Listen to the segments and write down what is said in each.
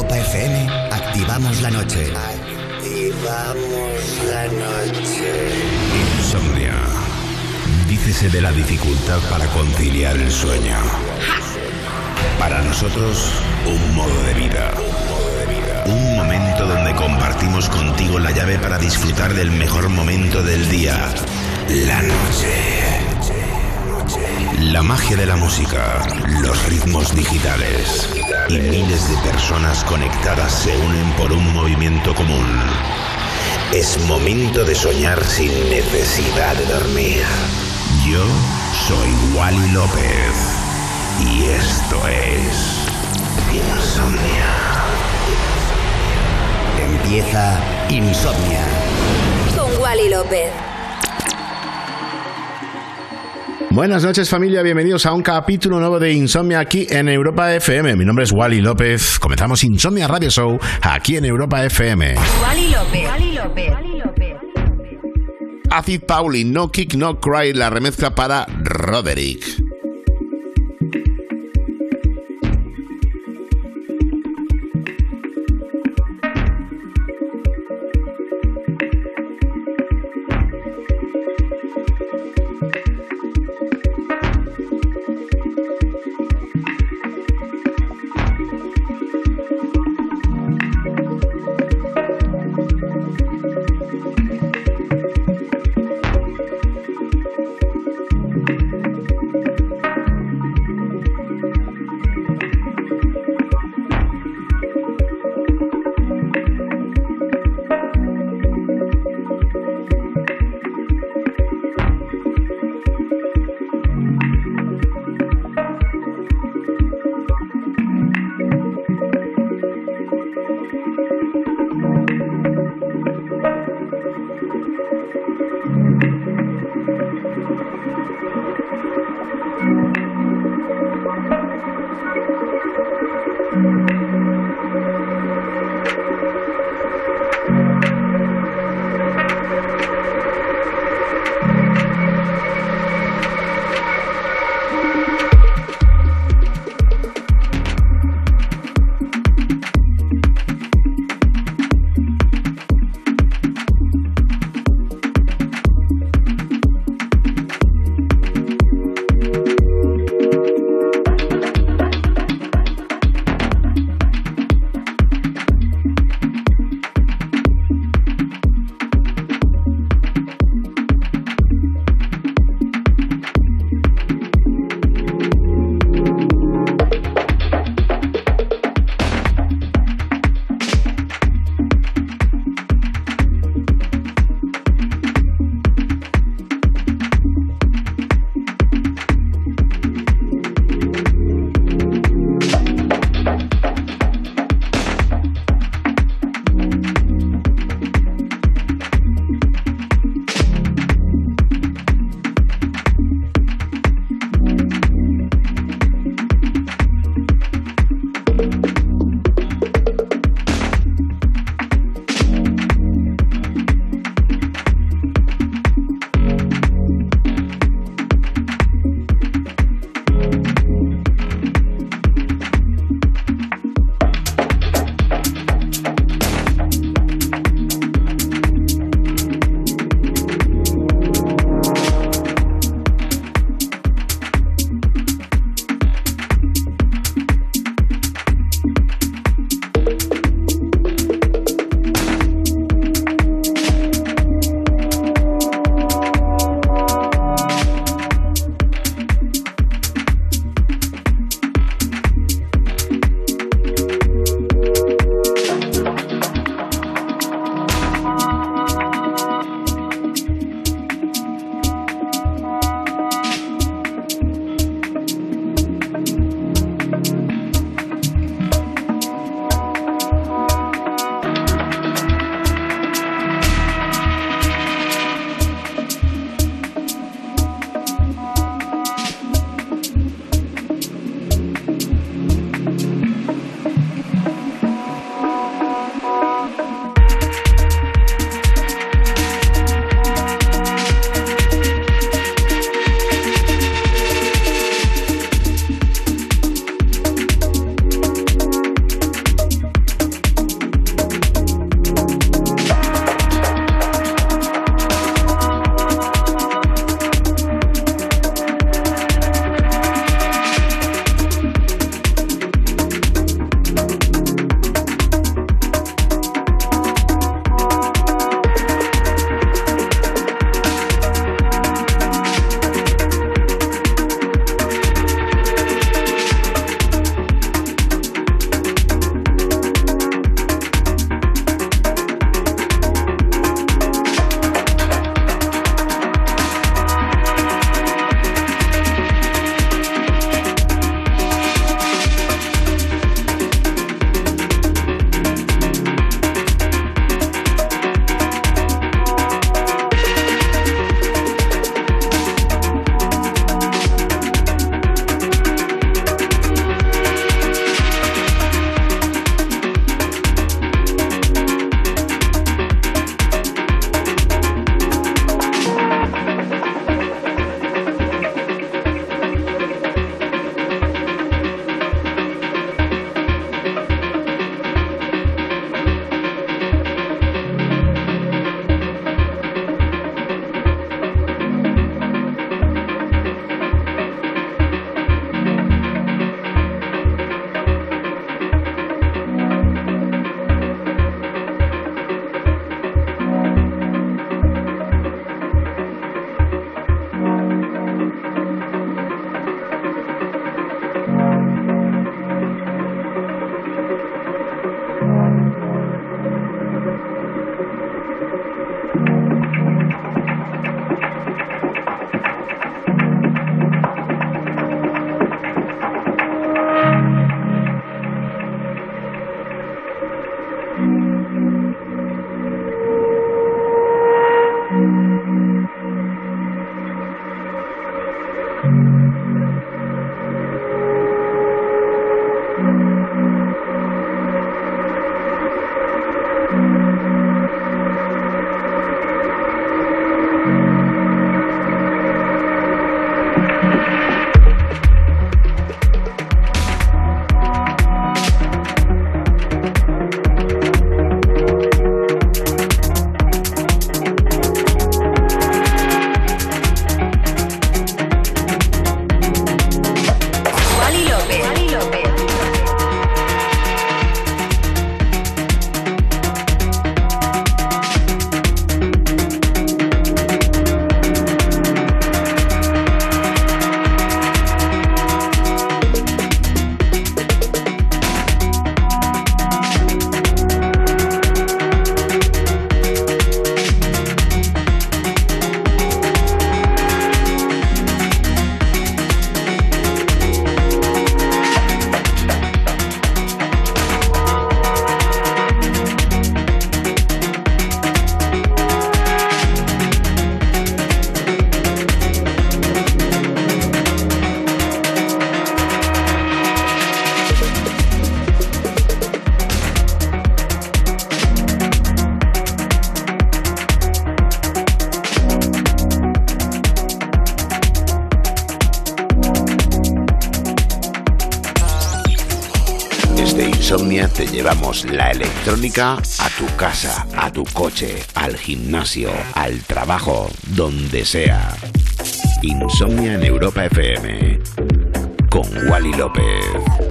Europa FM activamos la noche. Activamos la noche. Insomnia. Dícese de la dificultad para conciliar el sueño. Para nosotros, un modo de vida. Un momento donde compartimos contigo la llave para disfrutar del mejor momento del día. La noche. La magia de la música, los ritmos digitales y miles de personas conectadas se unen por un movimiento común. Es momento de soñar sin necesidad de dormir. Yo soy Wally López y esto es Insomnia. Empieza Insomnia. Con Wally López. Buenas noches familia, bienvenidos a un capítulo nuevo de Insomnia aquí en Europa FM. Mi nombre es Wally López. Comenzamos Insomnia Radio Show aquí en Europa FM. Wally López. Wally López. Acid Pauli, No Kick No Cry, la remezcla para Roderick. A tu casa, a tu coche, al gimnasio, al trabajo, donde sea. Insomnia en Europa FM con Wally López.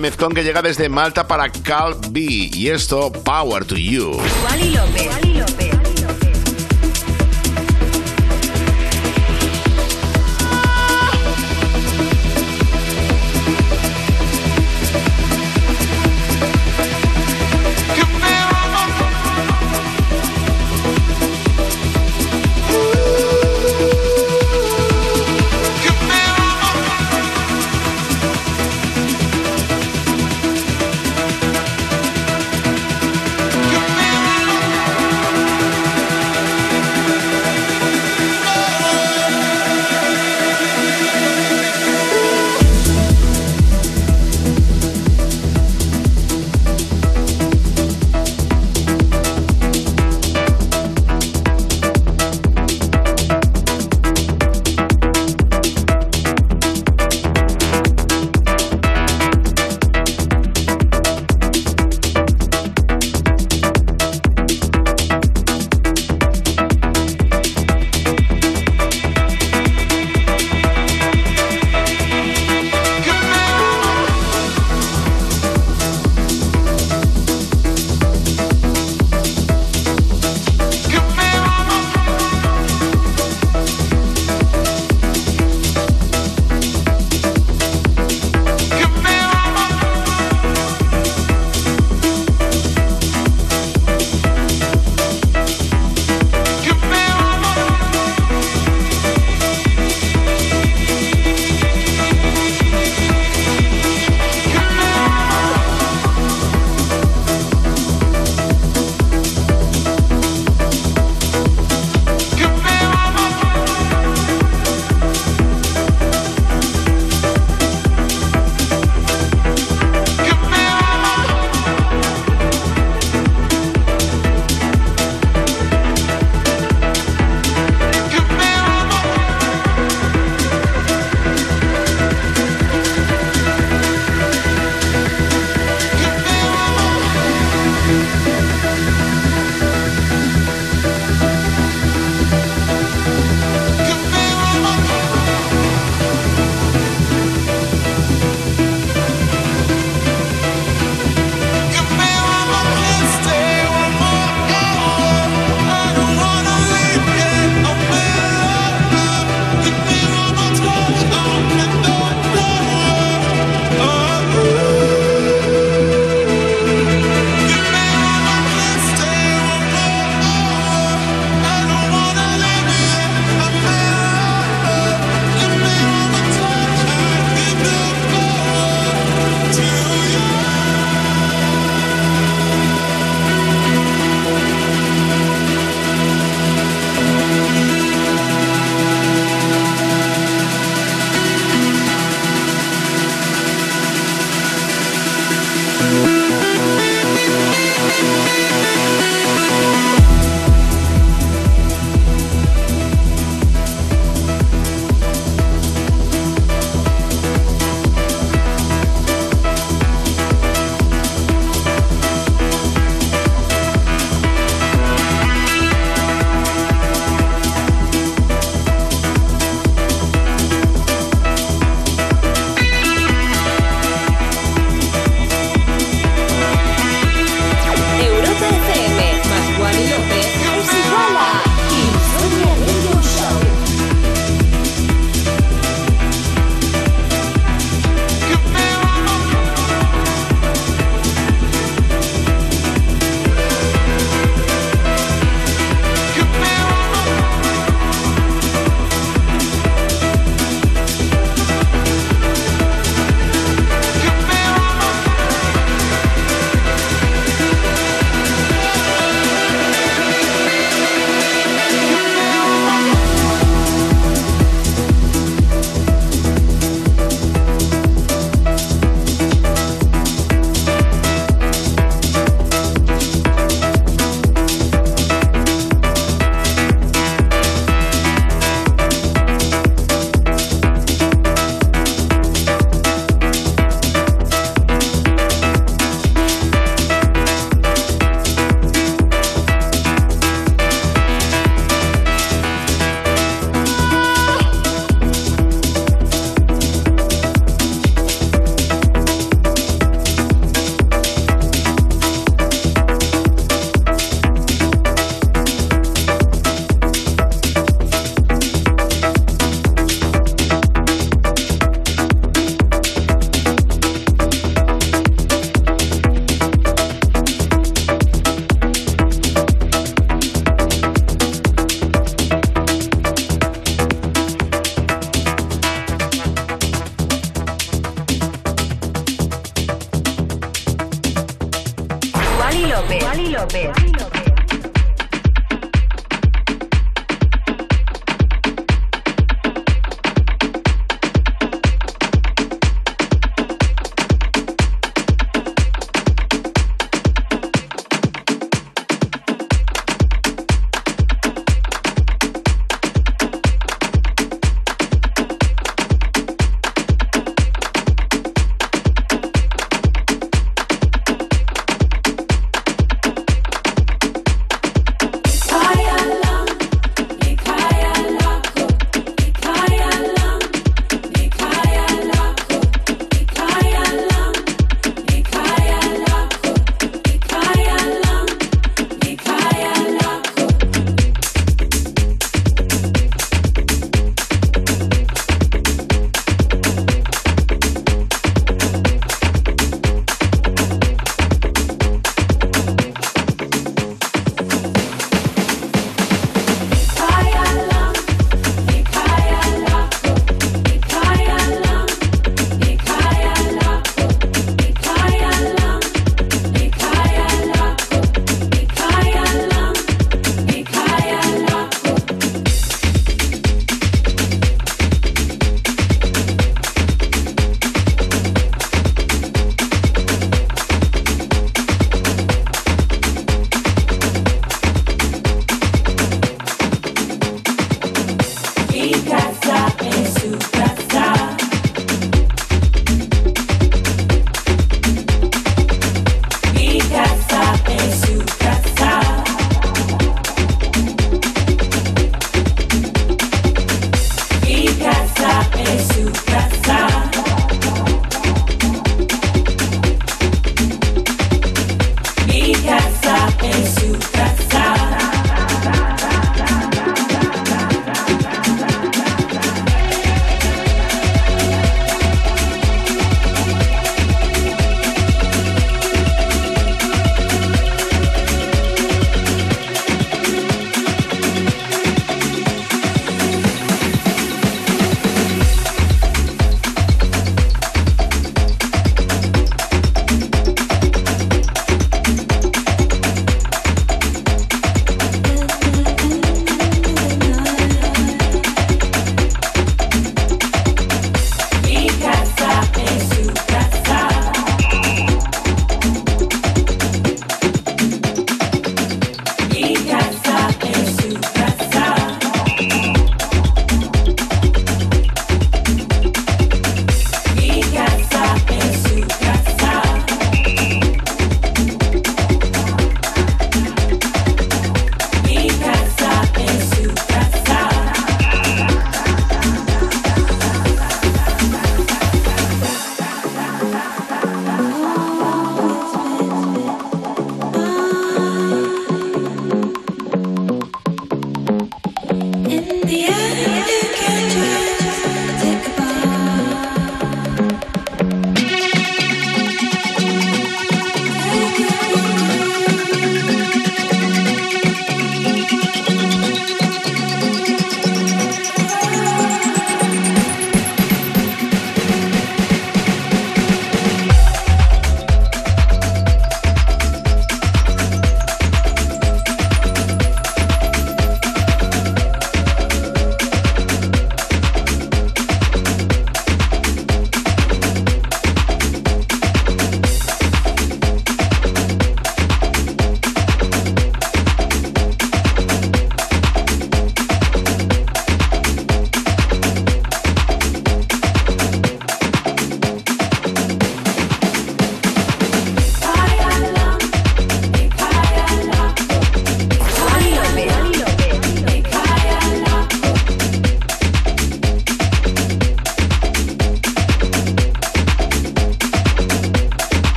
El remezcón que llega desde Malta para Cal B. Y esto, Power to You.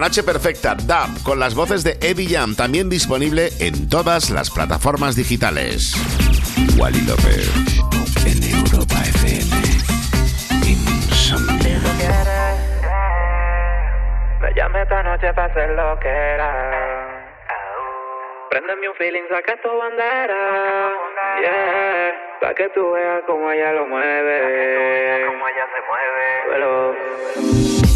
Noche Perfecta, DAP, con las voces de Eddie Jam, también disponible en todas las plataformas digitales. Wally López, en Europa FM. Insomnio. Me llame esta noche para hacer lo que era. Préndeme un feeling, saca tu bandera. Yeah, pa' que tú veas cómo ella lo mueve. Cómo ella se mueve. Wally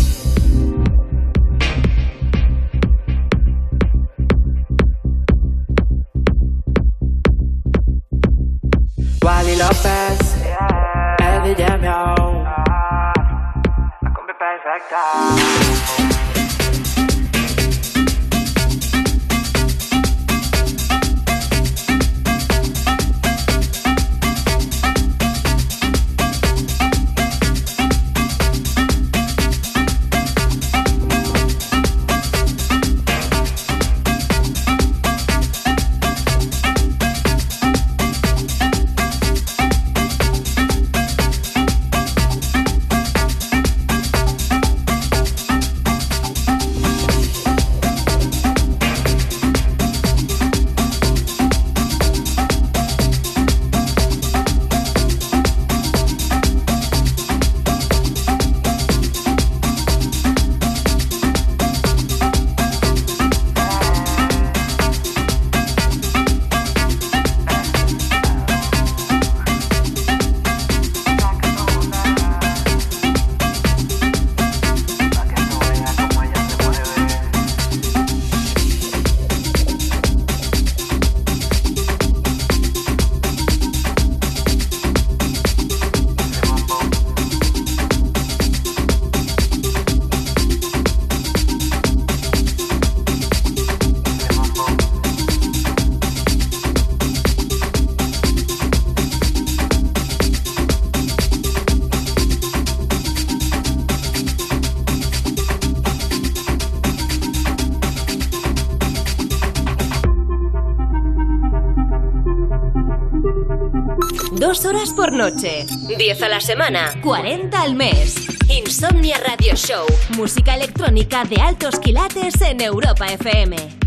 Baita. Noche. 10 a la semana. 40 al mes. Insomnia Radio Show. Música electrónica de altos quilates en Europa FM.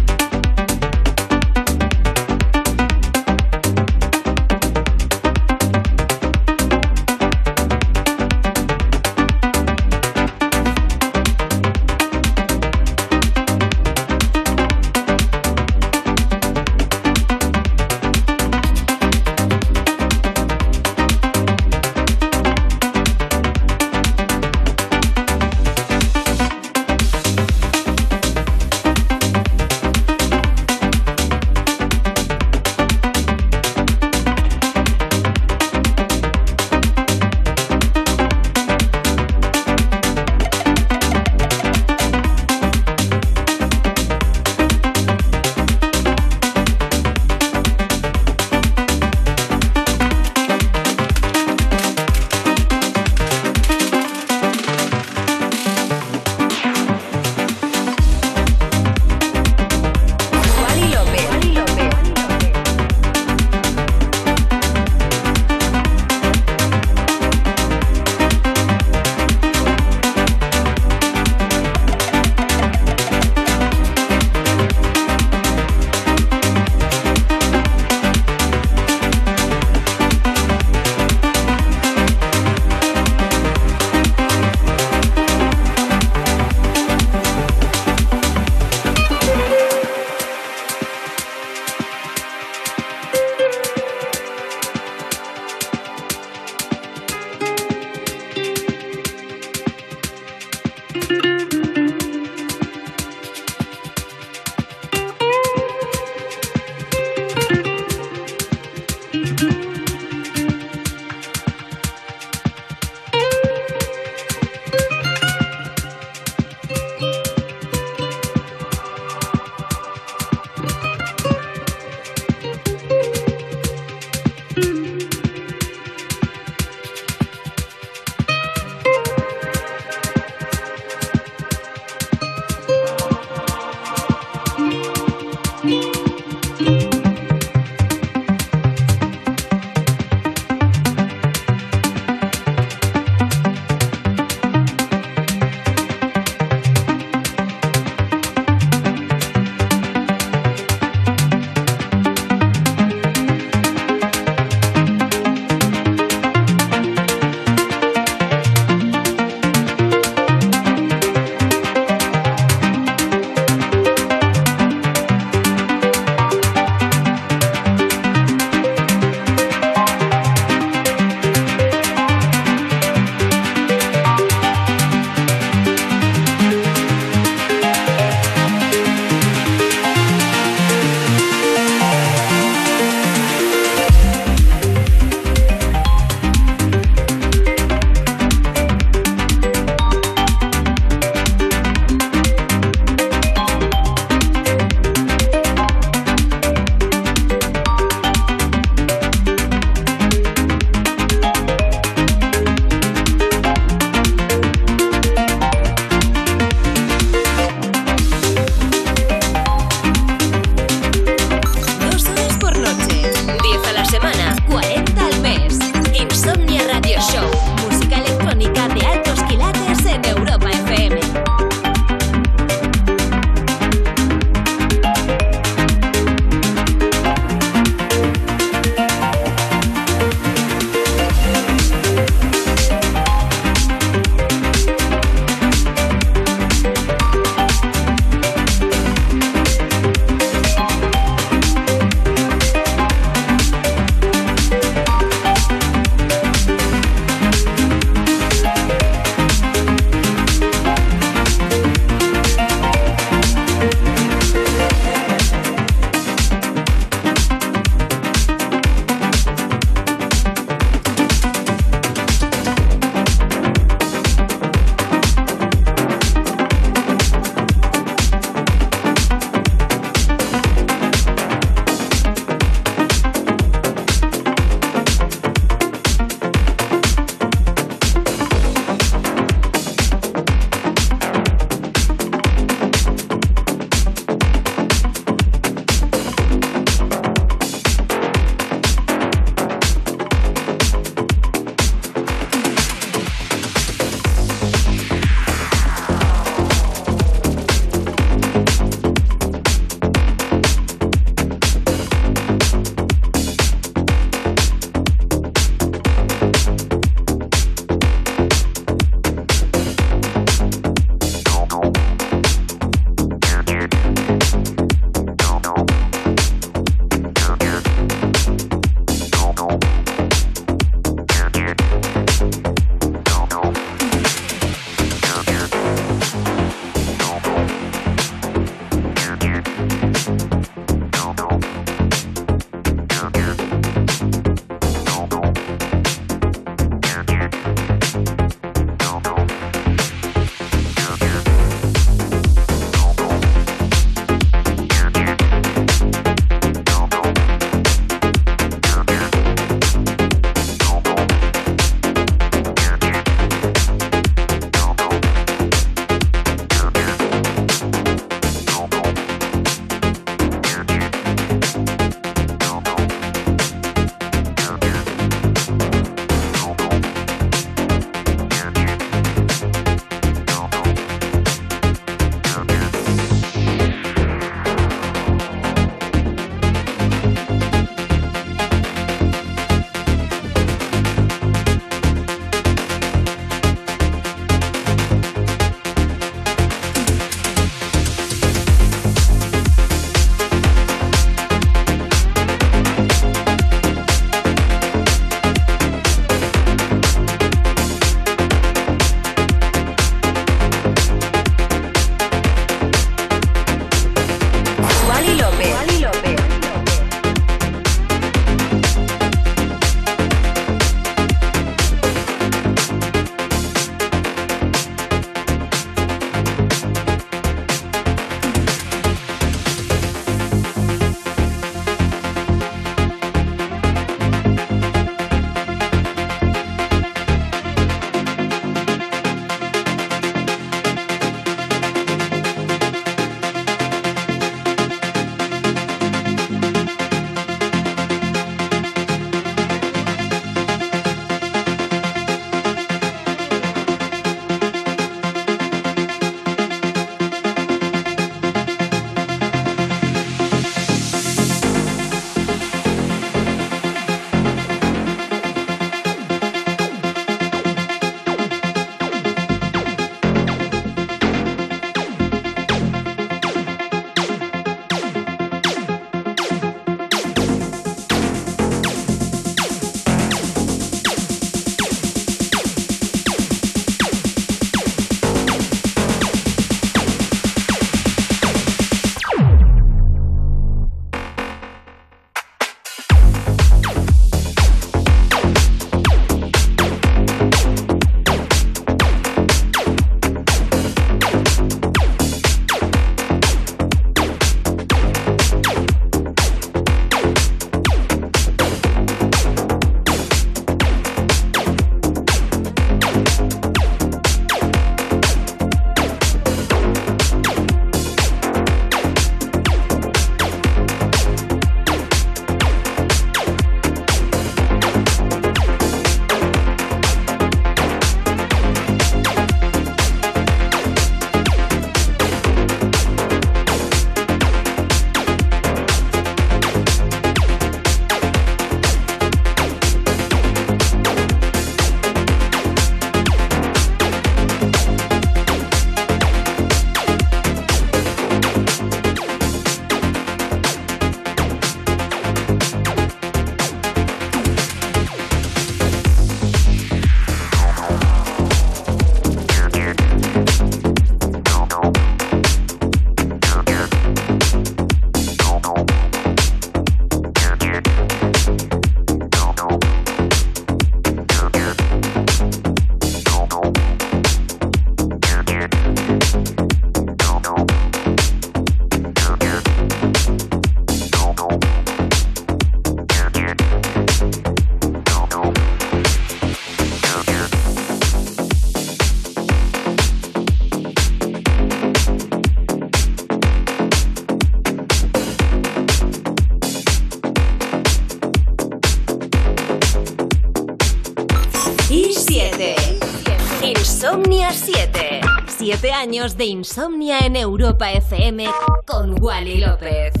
7 años de insomnia en Europa FM con Wally López.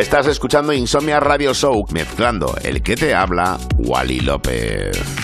Estás escuchando Insomnia Radio Show, mezclando el que te habla, Wally López.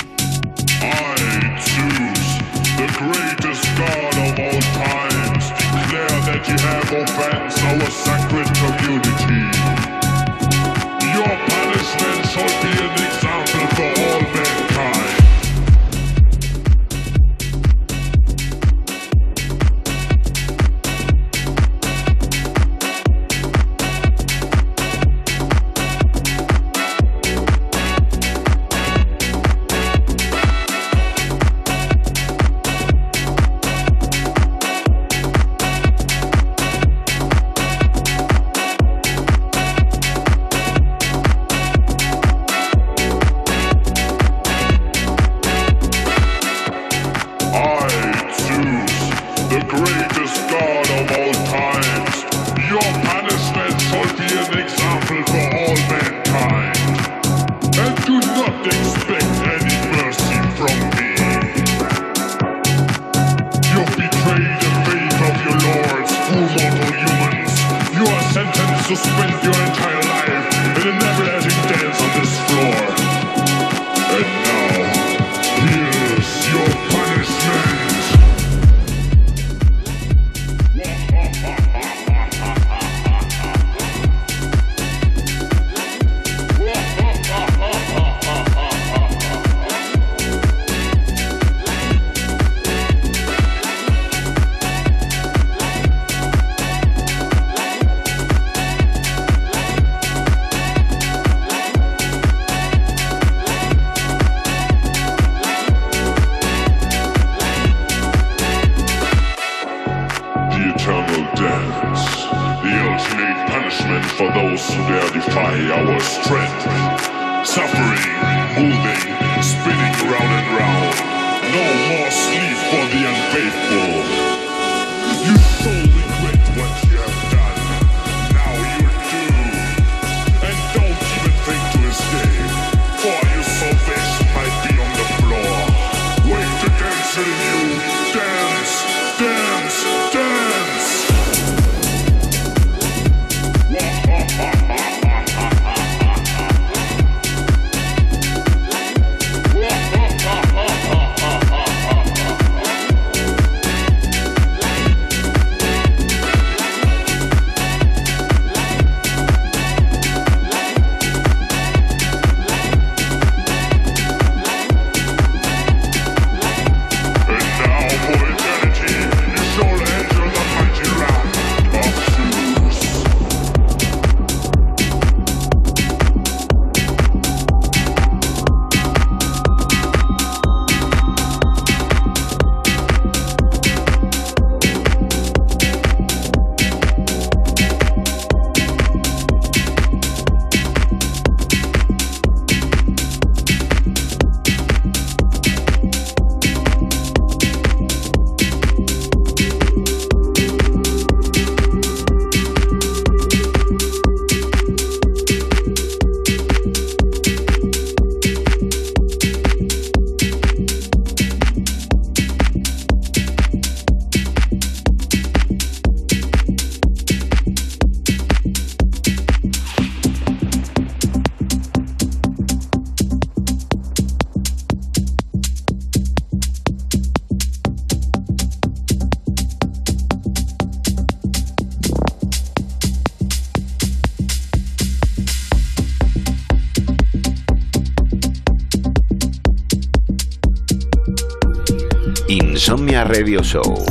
Radio Show.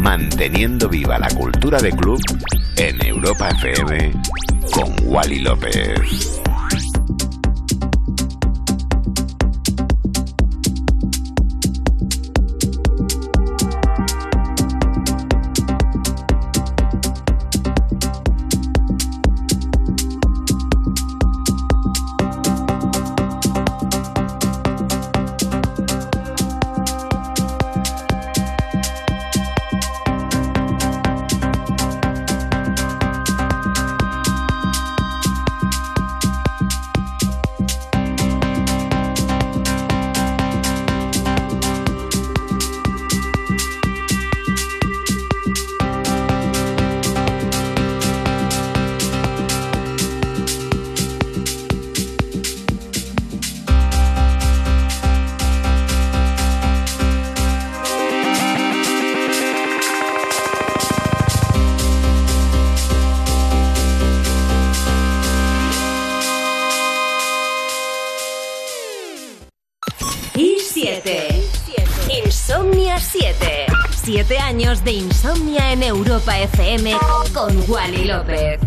Manteniendo viva la cultura de club en Europa FM con Wally López. Europa FM con Wally López.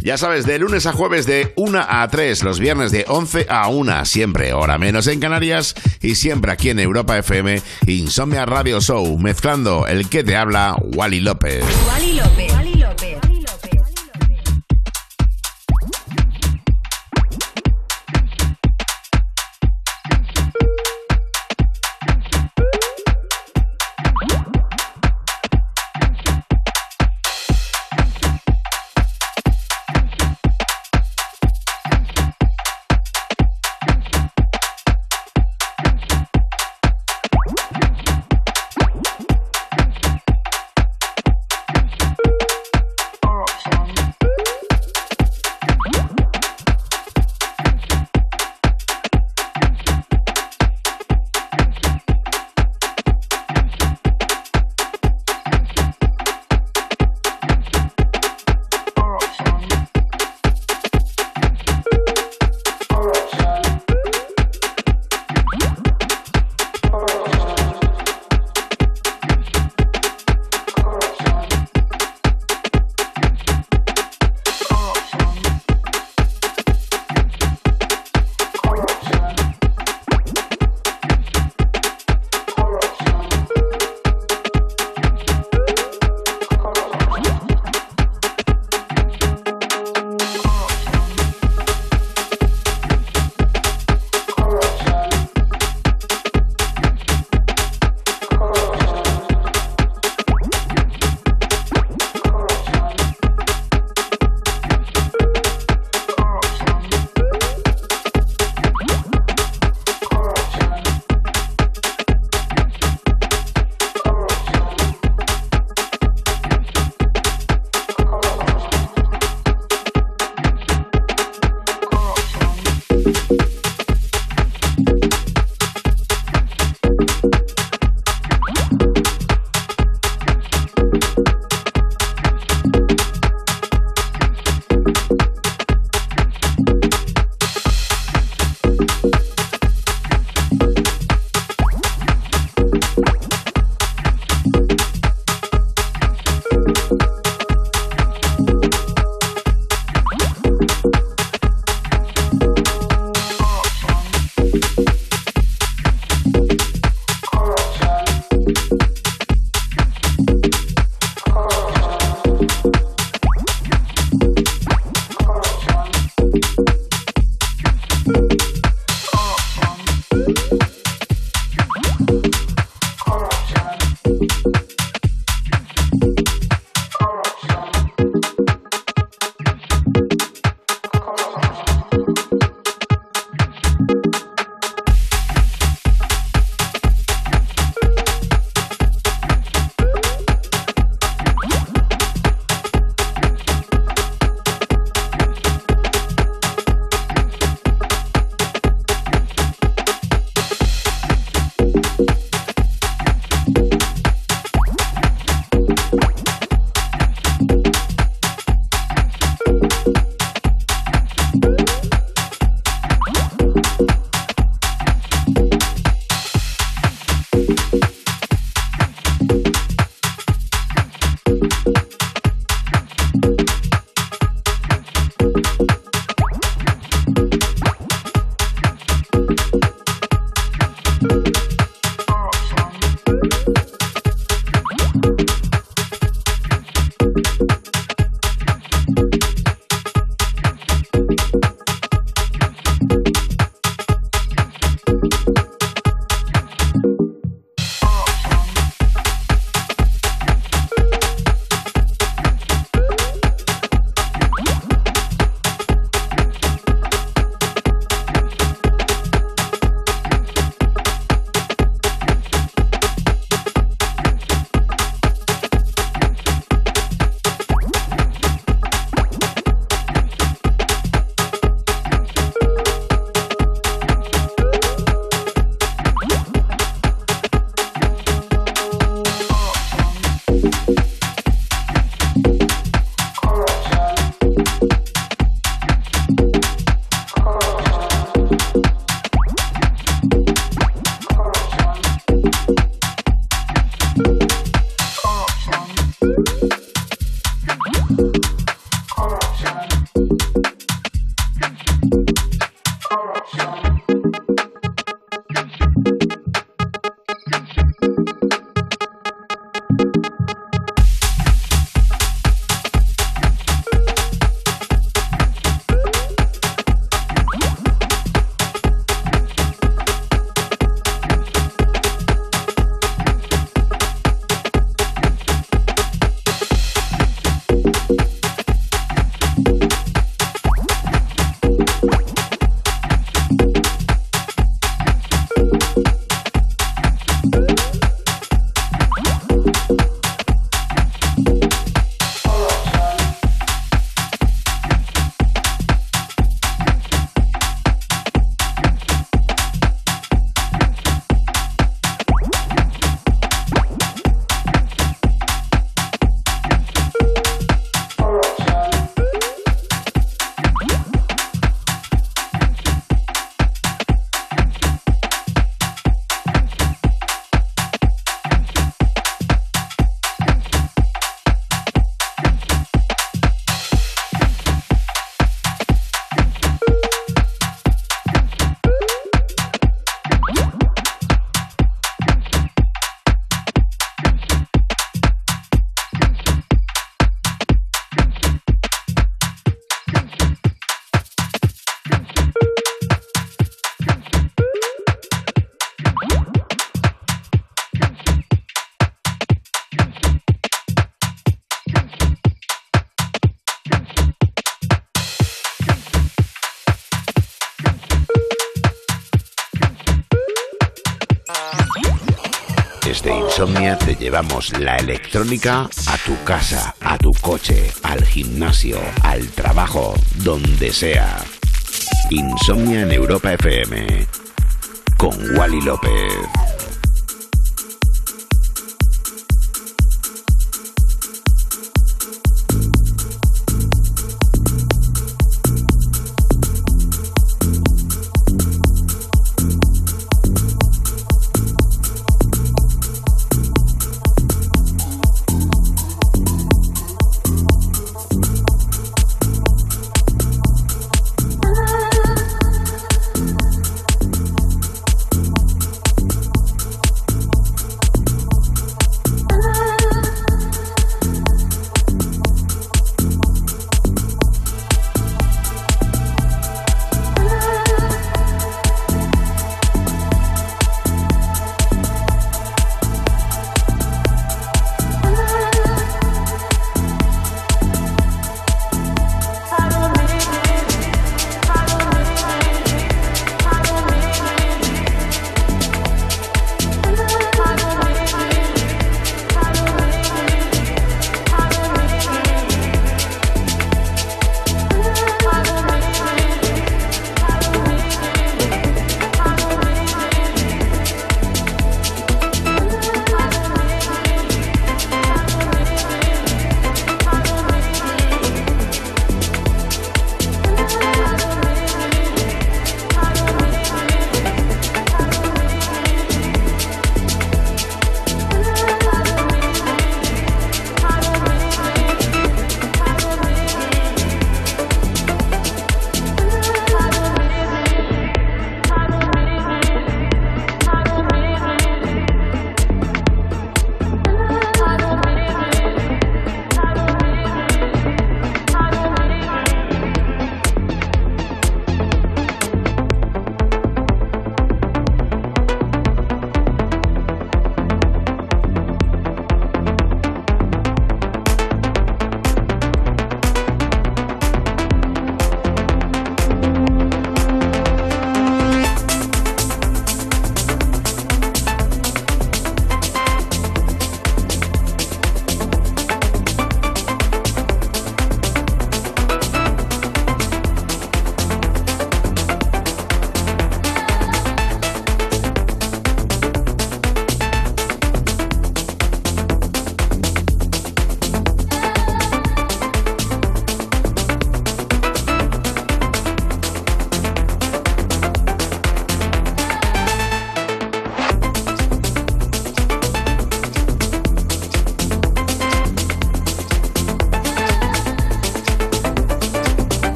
Ya sabes, de lunes a jueves de 1 a 3, los viernes de 11 a 1, siempre hora menos en Canarias y siempre aquí en Europa FM, Insomnia Radio Show, mezclando el que te habla, Wally López. Wally llevamos la electrónica a tu casa, a tu coche, al gimnasio, al trabajo, donde sea. Insomnia en Europa FM con Wally López.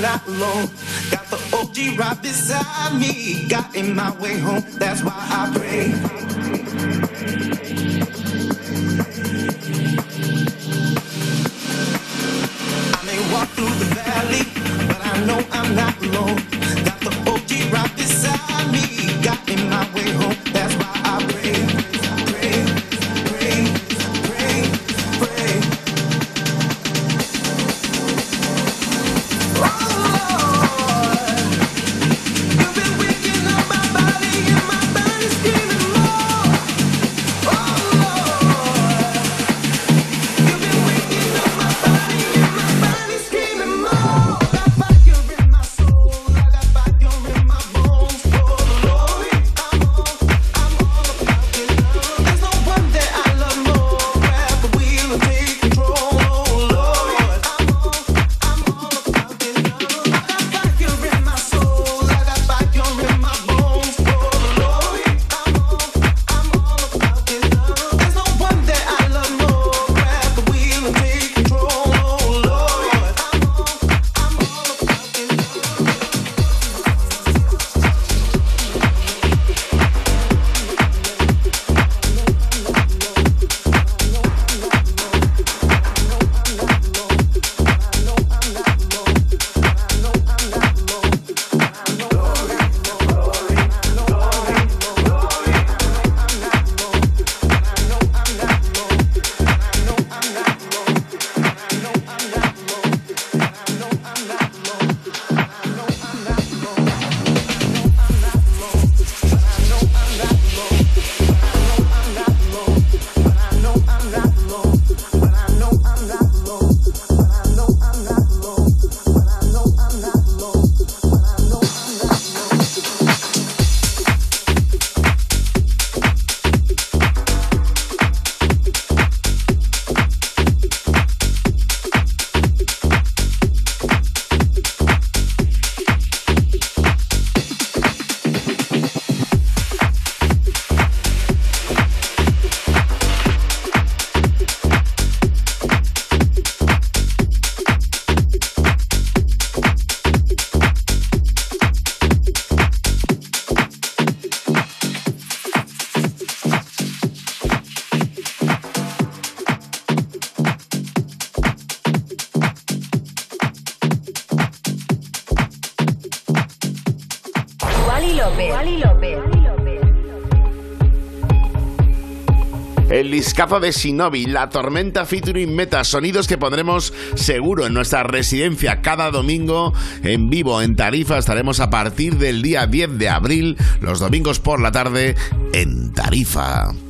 Not alone. Got the OG right beside me. Got in my way home. Escazo de Shinobi, La Tormenta featuring Meta, sonidos que pondremos seguro en nuestra residencia cada domingo en vivo en Tarifa. Estaremos a partir del día 10 de abril, los domingos por la tarde, en Tarifa.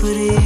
sufrir.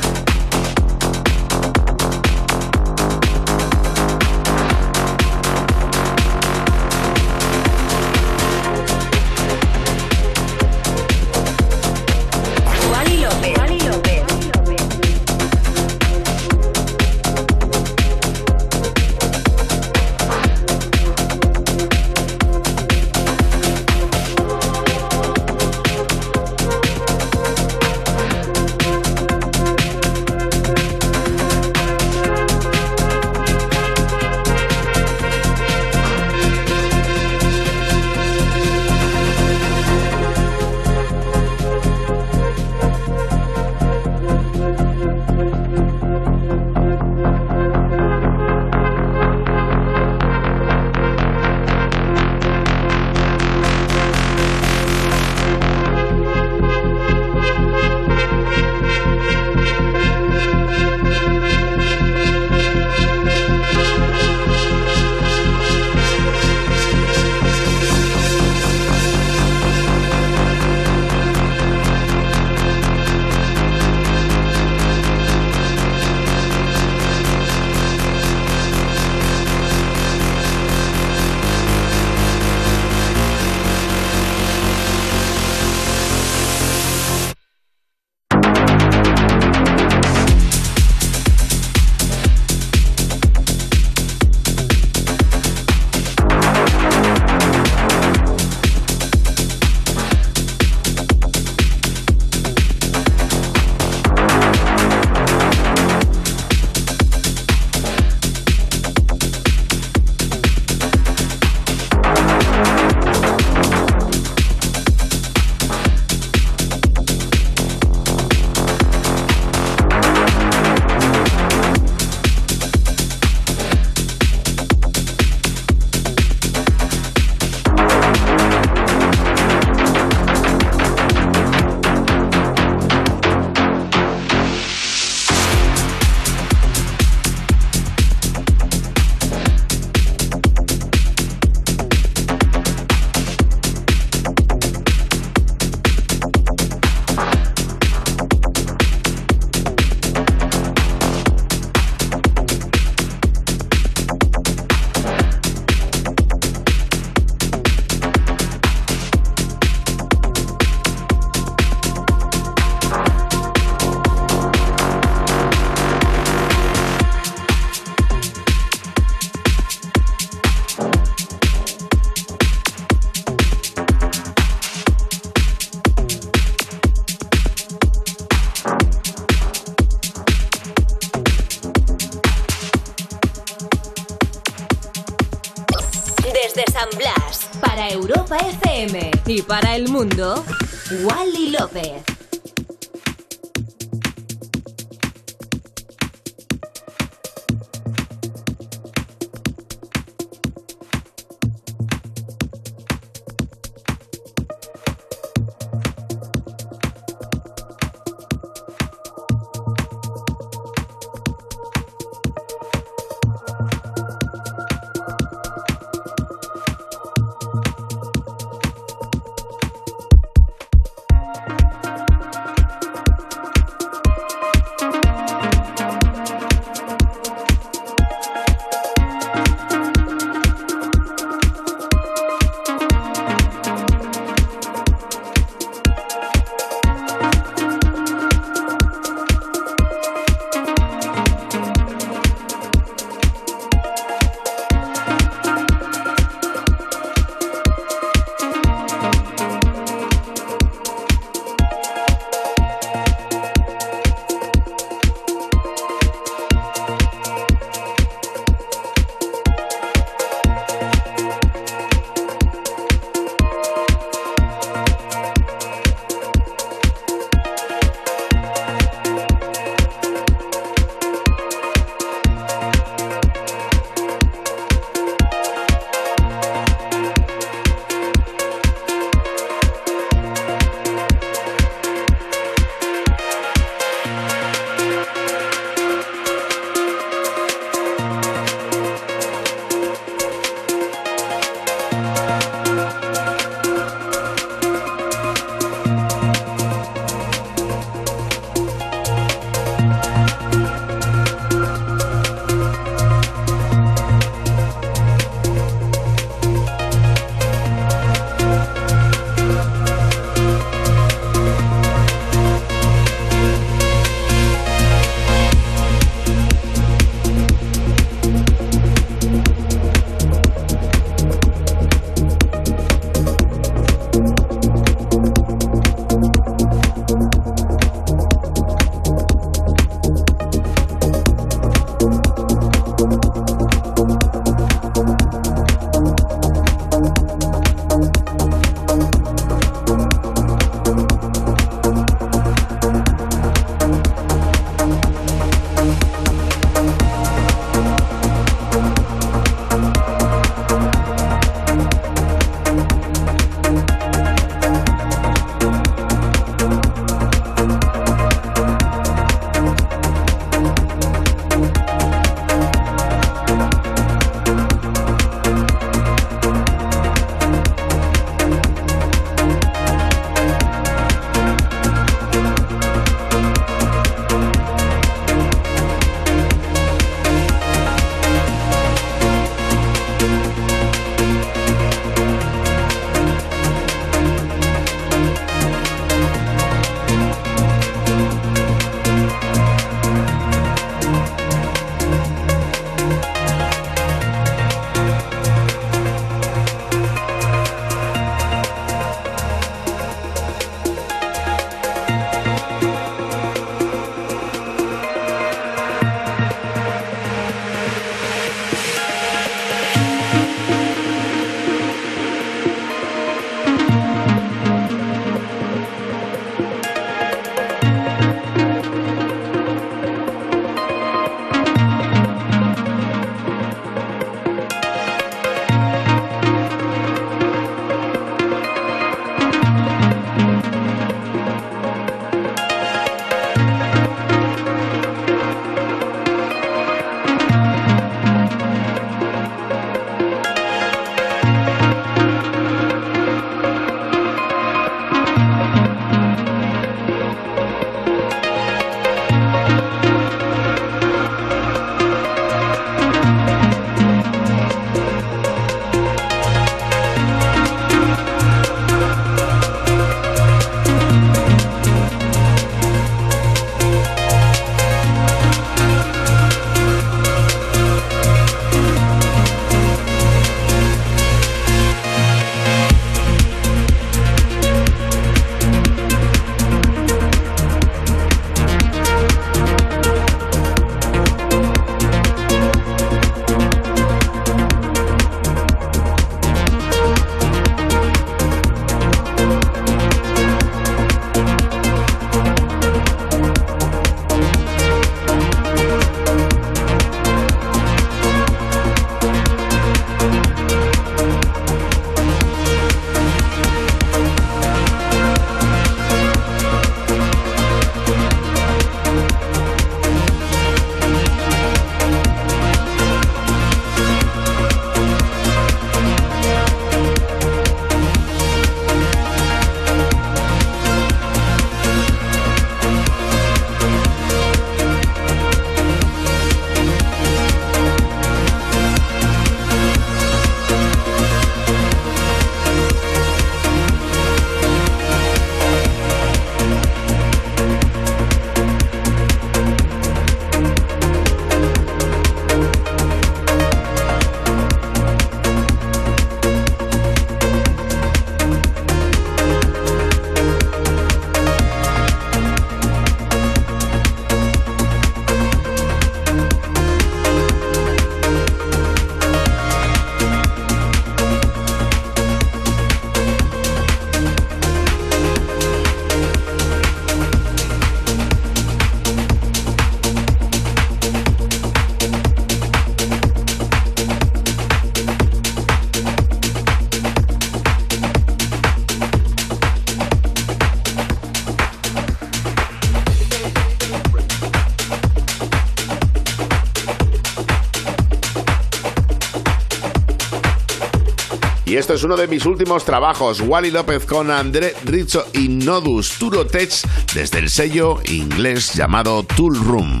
Esto es uno de mis últimos trabajos, Wally López con André Rizzo y Nodus Turotech desde el sello inglés llamado Tool Room.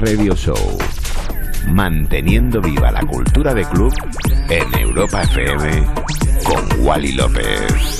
Radio Show. Manteniendo viva la cultura de club en Europa FM con Wally López.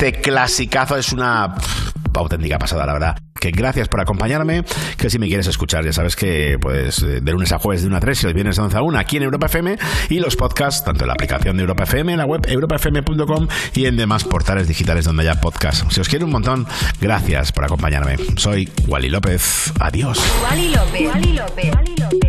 Este clasicazo es una auténtica pasada, la verdad. Que gracias por acompañarme, que si me quieres escuchar, ya sabes que pues de lunes a jueves de 1 a 3 y los viernes de 11 a 1 aquí en Europa FM y los podcasts, tanto en la aplicación de Europa FM, en la web europafm.com y en demás portales digitales donde haya podcast. Si os quiero un montón, gracias por acompañarme. Soy Wally López. Adiós. Wally López. Wally López.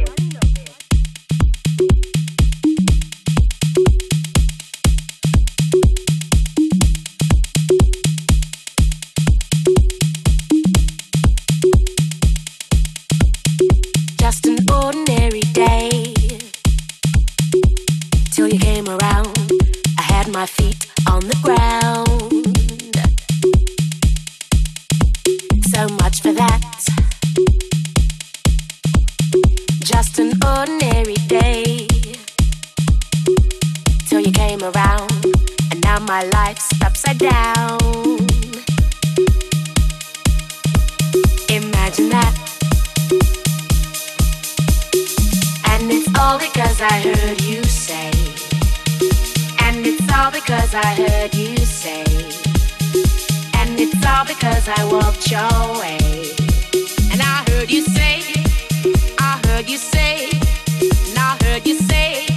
Because I walked your way. And I heard you say, I heard you say, and I heard you say,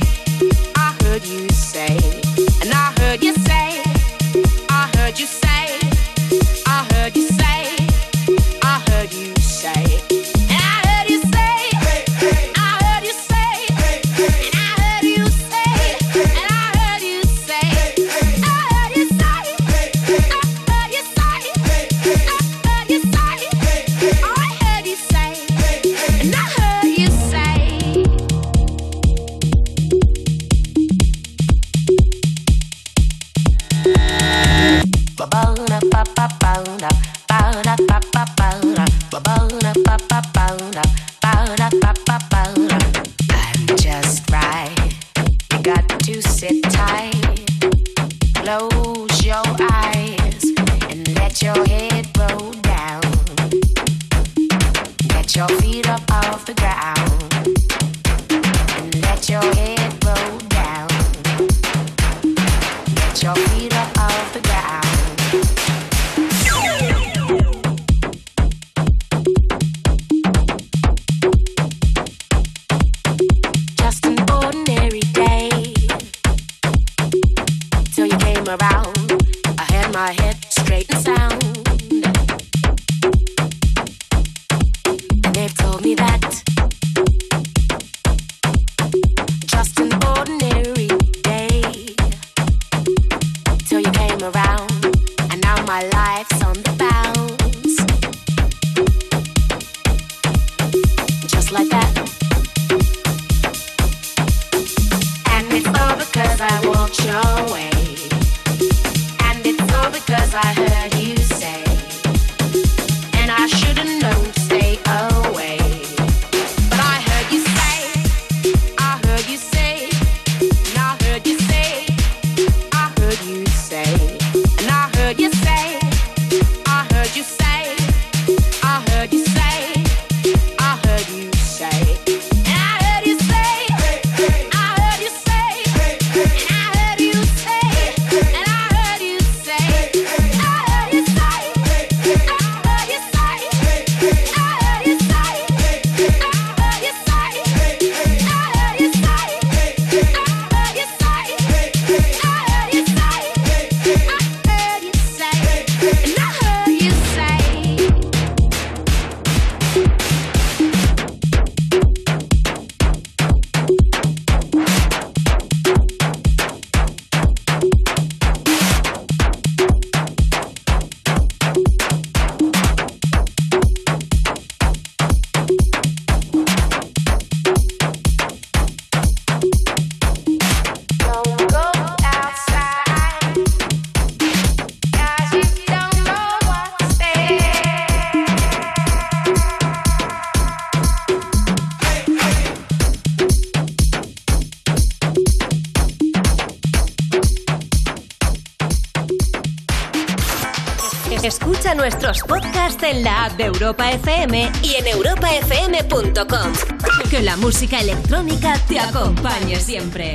electrónica te acompañe siempre.